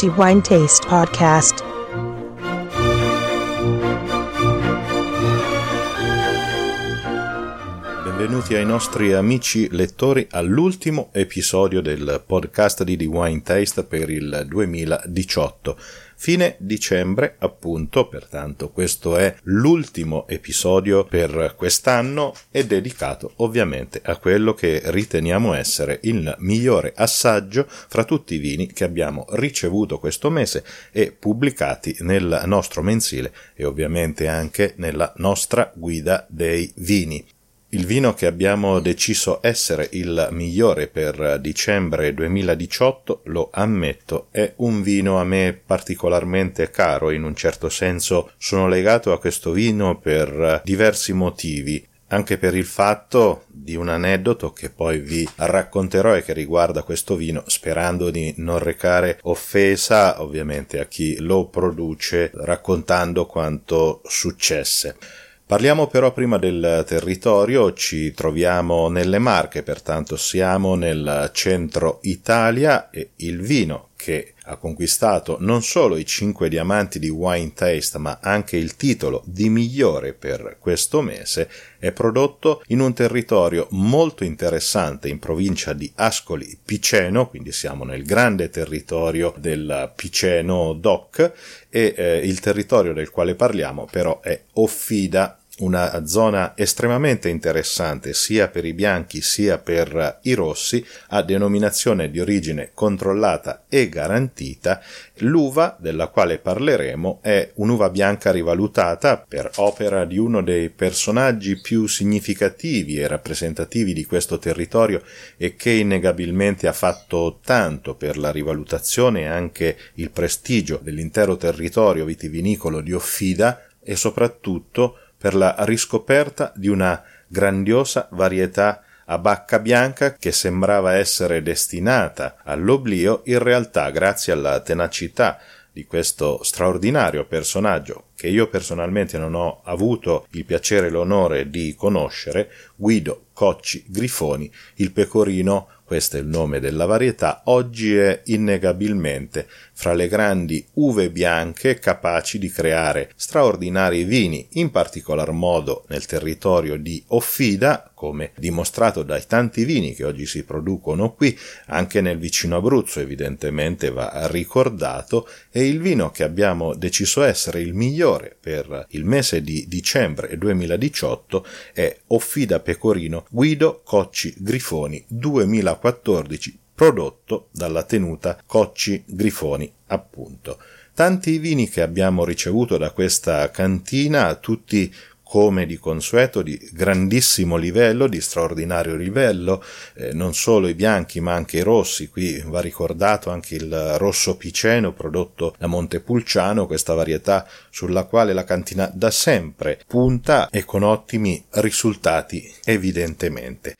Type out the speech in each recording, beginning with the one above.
The Wine Taste Podcast. Benvenuti ai nostri amici lettori all'ultimo episodio del podcast di The Wine Taste per il 2018. Fine dicembre, appunto, pertanto questo è l'ultimo episodio per quest'anno e dedicato ovviamente a quello che riteniamo essere il migliore assaggio fra tutti i vini che abbiamo ricevuto questo mese e pubblicati nel nostro mensile e ovviamente anche nella nostra guida dei vini. Il vino che abbiamo deciso essere il migliore per dicembre 2018, lo ammetto, è un vino a me particolarmente caro, in un certo senso sono legato a questo vino per diversi motivi, anche per il fatto di un aneddoto che poi vi racconterò e che riguarda questo vino, sperando di non recare offesa ovviamente a chi lo produce, raccontando quanto successe. Parliamo però prima del territorio, ci troviamo nelle Marche, pertanto siamo nel centro Italia e il vino che ha conquistato non solo i 5 diamanti di Wine Taste, ma anche il titolo di migliore per questo mese, è prodotto in un territorio molto interessante in provincia di Ascoli Piceno, quindi siamo nel grande territorio del Piceno DOC e eh, il territorio del quale parliamo però è Offida una zona estremamente interessante sia per i bianchi sia per i rossi, a denominazione di origine controllata e garantita. L'uva della quale parleremo è un'uva bianca rivalutata per opera di uno dei personaggi più significativi e rappresentativi di questo territorio e che innegabilmente ha fatto tanto per la rivalutazione e anche il prestigio dell'intero territorio vitivinicolo di Offida e soprattutto per la riscoperta di una grandiosa varietà a bacca bianca che sembrava essere destinata all'oblio, in realtà grazie alla tenacità di questo straordinario personaggio che io personalmente non ho avuto il piacere e l'onore di conoscere, Guido Cocci Grifoni, il pecorino questo è il nome della varietà, oggi è innegabilmente fra le grandi uve bianche capaci di creare straordinari vini, in particolar modo nel territorio di Offida, come dimostrato dai tanti vini che oggi si producono qui, anche nel vicino Abruzzo evidentemente va ricordato, e il vino che abbiamo deciso essere il migliore per il mese di dicembre 2018 è Offida Pecorino Guido Cocci Grifoni 2014 2014 prodotto dalla tenuta Cocci Grifoni, appunto. Tanti vini che abbiamo ricevuto da questa cantina, tutti come di consueto di grandissimo livello, di straordinario livello, eh, non solo i bianchi ma anche i rossi, qui va ricordato anche il rosso piceno prodotto da Montepulciano, questa varietà sulla quale la cantina da sempre punta e con ottimi risultati evidentemente.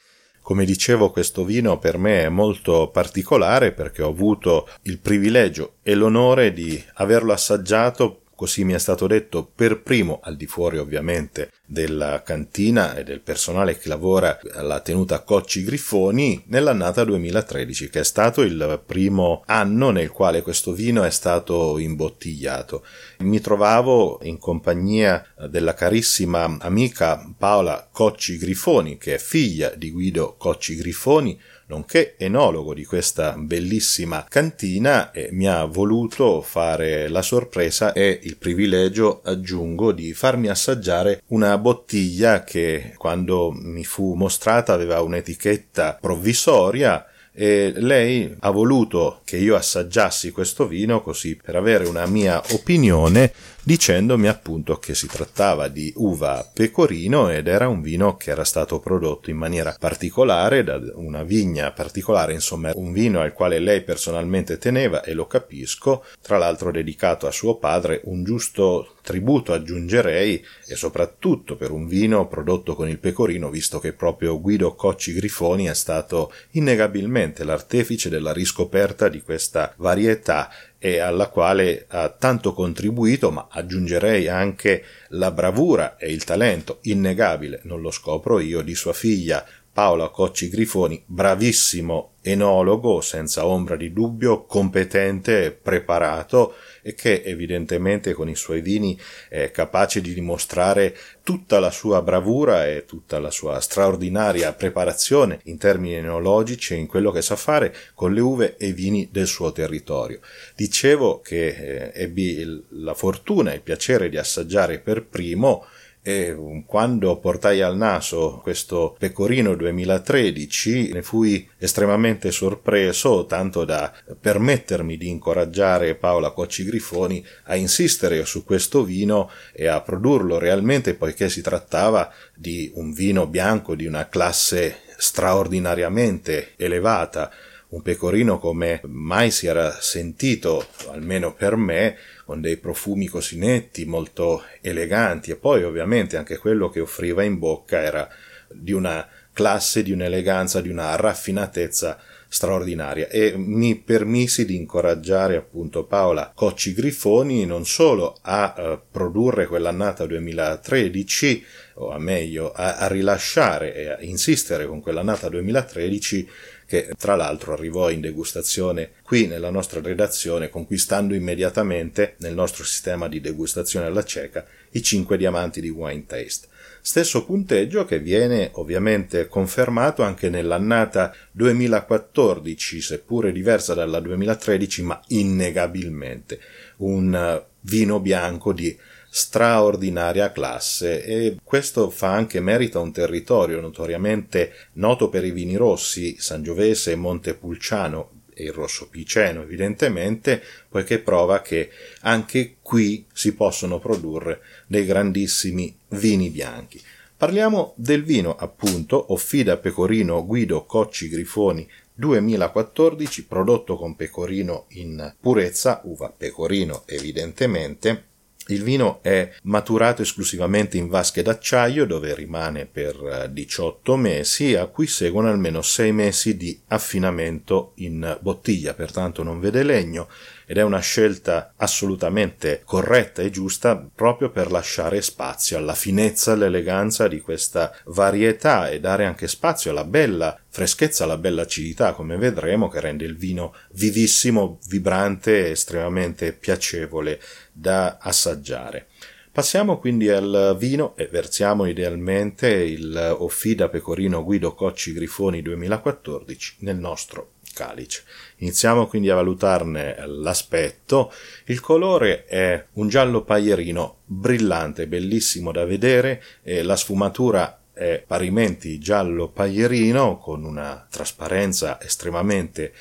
Come dicevo, questo vino per me è molto particolare perché ho avuto il privilegio e l'onore di averlo assaggiato così mi è stato detto per primo, al di fuori ovviamente della cantina e del personale che lavora alla tenuta Cocci Griffoni, nell'annata 2013, che è stato il primo anno nel quale questo vino è stato imbottigliato. Mi trovavo in compagnia della carissima amica Paola Cocci Grifoni, che è figlia di Guido Cocci Grifoni, nonché enologo di questa bellissima cantina e mi ha voluto fare la sorpresa e il privilegio, aggiungo, di farmi assaggiare una bottiglia che quando mi fu mostrata aveva un'etichetta provvisoria e lei ha voluto che io assaggiassi questo vino così per avere una mia opinione dicendomi appunto che si trattava di uva pecorino ed era un vino che era stato prodotto in maniera particolare da una vigna particolare, insomma un vino al quale lei personalmente teneva e lo capisco, tra l'altro dedicato a suo padre, un giusto tributo aggiungerei e soprattutto per un vino prodotto con il pecorino visto che proprio Guido Cocci Grifoni è stato innegabilmente l'artefice della riscoperta di questa varietà e alla quale ha tanto contribuito, ma aggiungerei anche la bravura e il talento innegabile, non lo scopro io, di sua figlia Paola Cocci Grifoni, bravissimo enologo, senza ombra di dubbio, competente, preparato e che evidentemente con i suoi vini è capace di dimostrare tutta la sua bravura e tutta la sua straordinaria preparazione in termini enologici e in quello che sa fare con le uve e i vini del suo territorio. Dicevo che eh, ebbi la fortuna e il piacere di assaggiare per primo e quando portai al naso questo pecorino 2013 ne fui estremamente sorpreso tanto da permettermi di incoraggiare Paola Cocci Grifoni a insistere su questo vino e a produrlo realmente poiché si trattava di un vino bianco di una classe straordinariamente elevata. Un pecorino come mai si era sentito, almeno per me, con dei profumi così netti, molto eleganti e poi ovviamente anche quello che offriva in bocca era di una classe, di un'eleganza, di una raffinatezza straordinaria. E mi permisi di incoraggiare appunto Paola Cocci Grifoni non solo a uh, produrre quell'annata 2013 o a meglio a, a rilasciare e a insistere con quell'annata 2013 che tra l'altro arrivò in degustazione qui nella nostra redazione, conquistando immediatamente nel nostro sistema di degustazione alla cieca i 5 diamanti di Wine Taste. Stesso punteggio che viene ovviamente confermato anche nell'annata 2014, seppure diversa dalla 2013, ma innegabilmente un vino bianco di straordinaria classe e questo fa anche merito a un territorio notoriamente noto per i vini rossi, Sangiovese e Montepulciano e il rosso piceno evidentemente, poiché prova che anche qui si possono produrre dei grandissimi vini bianchi. Parliamo del vino, appunto, Offida Pecorino Guido Cocci Grifoni 2014, prodotto con pecorino in purezza, uva pecorino evidentemente, il vino è maturato esclusivamente in vasche d'acciaio dove rimane per 18 eh, mesi, a cui seguono almeno 6 mesi di affinamento in bottiglia, pertanto non vede legno ed è una scelta assolutamente corretta e giusta proprio per lasciare spazio alla finezza, all'eleganza di questa varietà e dare anche spazio alla bella freschezza, alla bella acidità, come vedremo, che rende il vino vivissimo, vibrante e estremamente piacevole da assaggiare. Passiamo quindi al vino e versiamo idealmente il Offida Pecorino Guido Cocci Grifoni 2014 nel nostro calice. Iniziamo quindi a valutarne l'aspetto. Il colore è un giallo paglierino brillante, bellissimo da vedere e la sfumatura è parimenti giallo paglierino con una trasparenza estremamente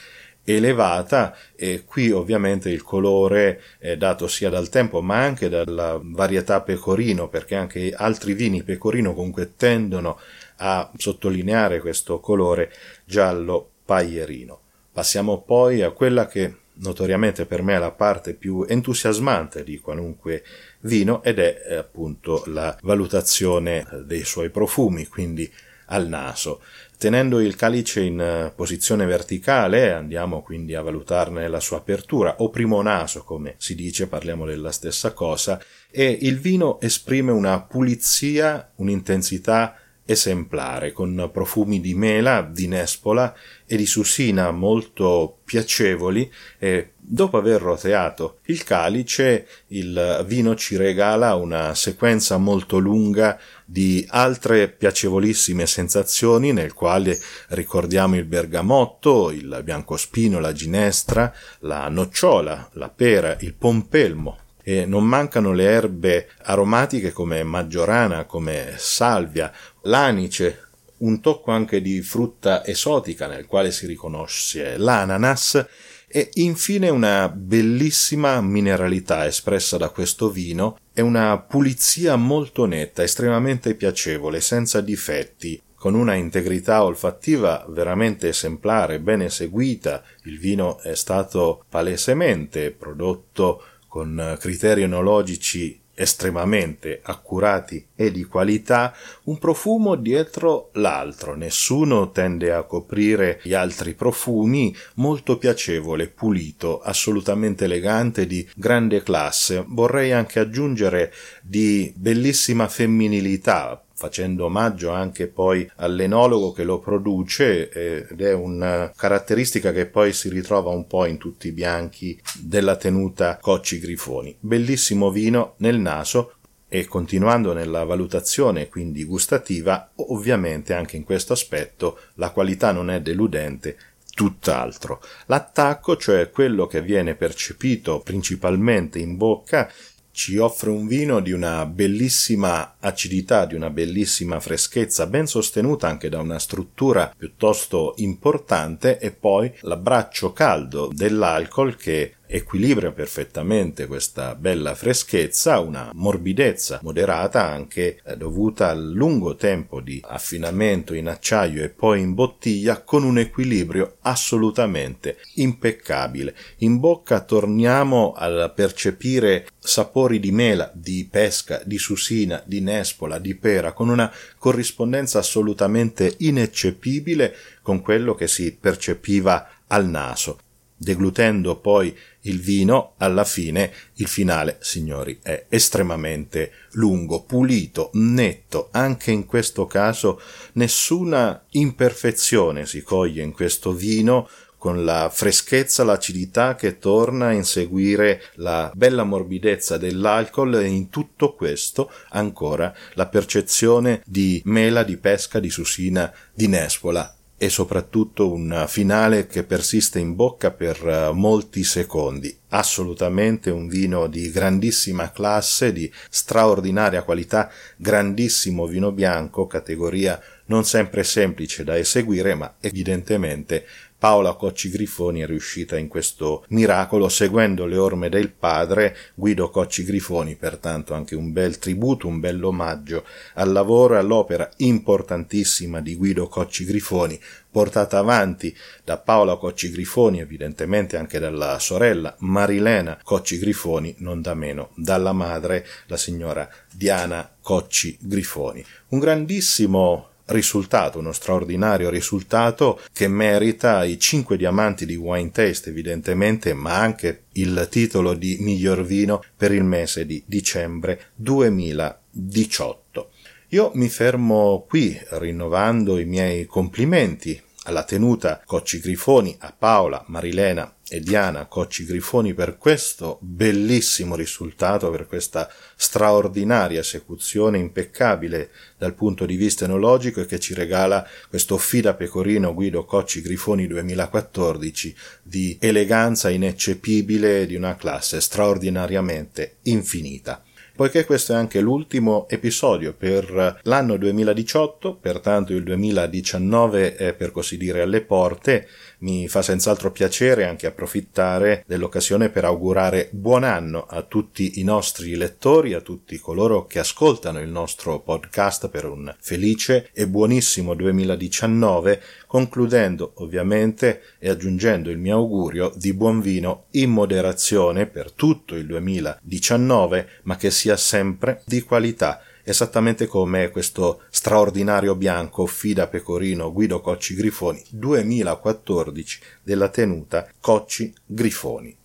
elevata e qui ovviamente il colore è dato sia dal tempo ma anche dalla varietà pecorino perché anche altri vini pecorino comunque tendono a sottolineare questo colore giallo paglierino. Passiamo poi a quella che notoriamente per me è la parte più entusiasmante di qualunque vino ed è eh, appunto la valutazione dei suoi profumi, quindi al naso. Tenendo il calice in eh, posizione verticale andiamo quindi a valutarne la sua apertura o primo naso come si dice, parliamo della stessa cosa e il vino esprime una pulizia, un'intensità esemplare, con profumi di mela, di nespola e di susina molto piacevoli e dopo aver roteato il calice il vino ci regala una sequenza molto lunga di altre piacevolissime sensazioni nel quale ricordiamo il bergamotto, il biancospino, la ginestra, la nocciola, la pera, il pompelmo, e non mancano le erbe aromatiche come maggiorana, come salvia, l'anice, un tocco anche di frutta esotica nel quale si riconosce l'ananas e infine una bellissima mineralità espressa da questo vino e una pulizia molto netta, estremamente piacevole, senza difetti, con una integrità olfattiva veramente esemplare, ben eseguita. Il vino è stato palesemente prodotto con criteri enologici estremamente accurati e di qualità, un profumo dietro l'altro, nessuno tende a coprire gli altri profumi, molto piacevole, pulito, assolutamente elegante, di grande classe. Vorrei anche aggiungere di bellissima femminilità, facendo omaggio anche poi all'enologo che lo produce ed è una caratteristica che poi si ritrova un po' in tutti i bianchi della tenuta Cocci Grifoni. Bellissimo vino nel naso, e continuando nella valutazione quindi gustativa, ovviamente anche in questo aspetto la qualità non è deludente, tutt'altro. L'attacco, cioè quello che viene percepito principalmente in bocca, ci offre un vino di una bellissima acidità, di una bellissima freschezza, ben sostenuta anche da una struttura piuttosto importante e poi l'abbraccio caldo dell'alcol che equilibra perfettamente questa bella freschezza, una morbidezza moderata anche eh, dovuta al lungo tempo di affinamento in acciaio e poi in bottiglia con un equilibrio assolutamente impeccabile. In bocca torniamo a percepire sapori di mela, di pesca, di susina, di nespola, di pera, con una corrispondenza assolutamente ineccepibile con quello che si percepiva al naso deglutendo poi il vino, alla fine il finale, signori, è estremamente lungo, pulito, netto. Anche in questo caso nessuna imperfezione si coglie in questo vino con la freschezza, l'acidità che torna a inseguire la bella morbidezza dell'alcol e in tutto questo ancora la percezione di mela, di pesca, di susina, di nespola e soprattutto un finale che persiste in bocca per eh, molti secondi. Assolutamente un vino di grandissima classe, di straordinaria qualità, grandissimo vino bianco, categoria non sempre semplice da eseguire, ma evidentemente Paola Cocci Grifoni è riuscita in questo miracolo seguendo le orme del padre Guido Cocci Grifoni, pertanto anche un bel tributo, un bel omaggio al lavoro e all'opera importantissima di Guido Cocci Grifoni, portata avanti da Paola Cocci Grifoni, evidentemente anche dalla sorella Marilena Cocci Grifoni, non da meno dalla madre, la signora Diana Cocci Grifoni. Un grandissimo risultato, uno straordinario risultato che merita i cinque diamanti di Wine Taste evidentemente, ma anche il titolo di miglior vino per il mese di dicembre 2018. Io mi fermo qui rinnovando i miei complimenti alla tenuta Cocci Grifoni, a Paola, Marilena e Diana Cocci Grifoni per questo bellissimo risultato, per questa straordinaria esecuzione impeccabile dal punto di vista enologico e che ci regala questo fida pecorino Guido Cocci Grifoni 2014 di eleganza ineccepibile di una classe straordinariamente infinita poiché questo è anche l'ultimo episodio per l'anno 2018, pertanto il 2019 è per così dire alle porte, mi fa senz'altro piacere anche approfittare dell'occasione per augurare buon anno a tutti i nostri lettori, a tutti coloro che ascoltano il nostro podcast per un felice e buonissimo 2019, concludendo ovviamente e aggiungendo il mio augurio di buon vino in moderazione per tutto il 2019, ma che sia sempre di qualità esattamente come questo straordinario bianco Fida Pecorino Guido Cocci Grifoni 2014 della tenuta Cocci Grifoni.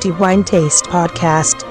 The Wine Taste Podcast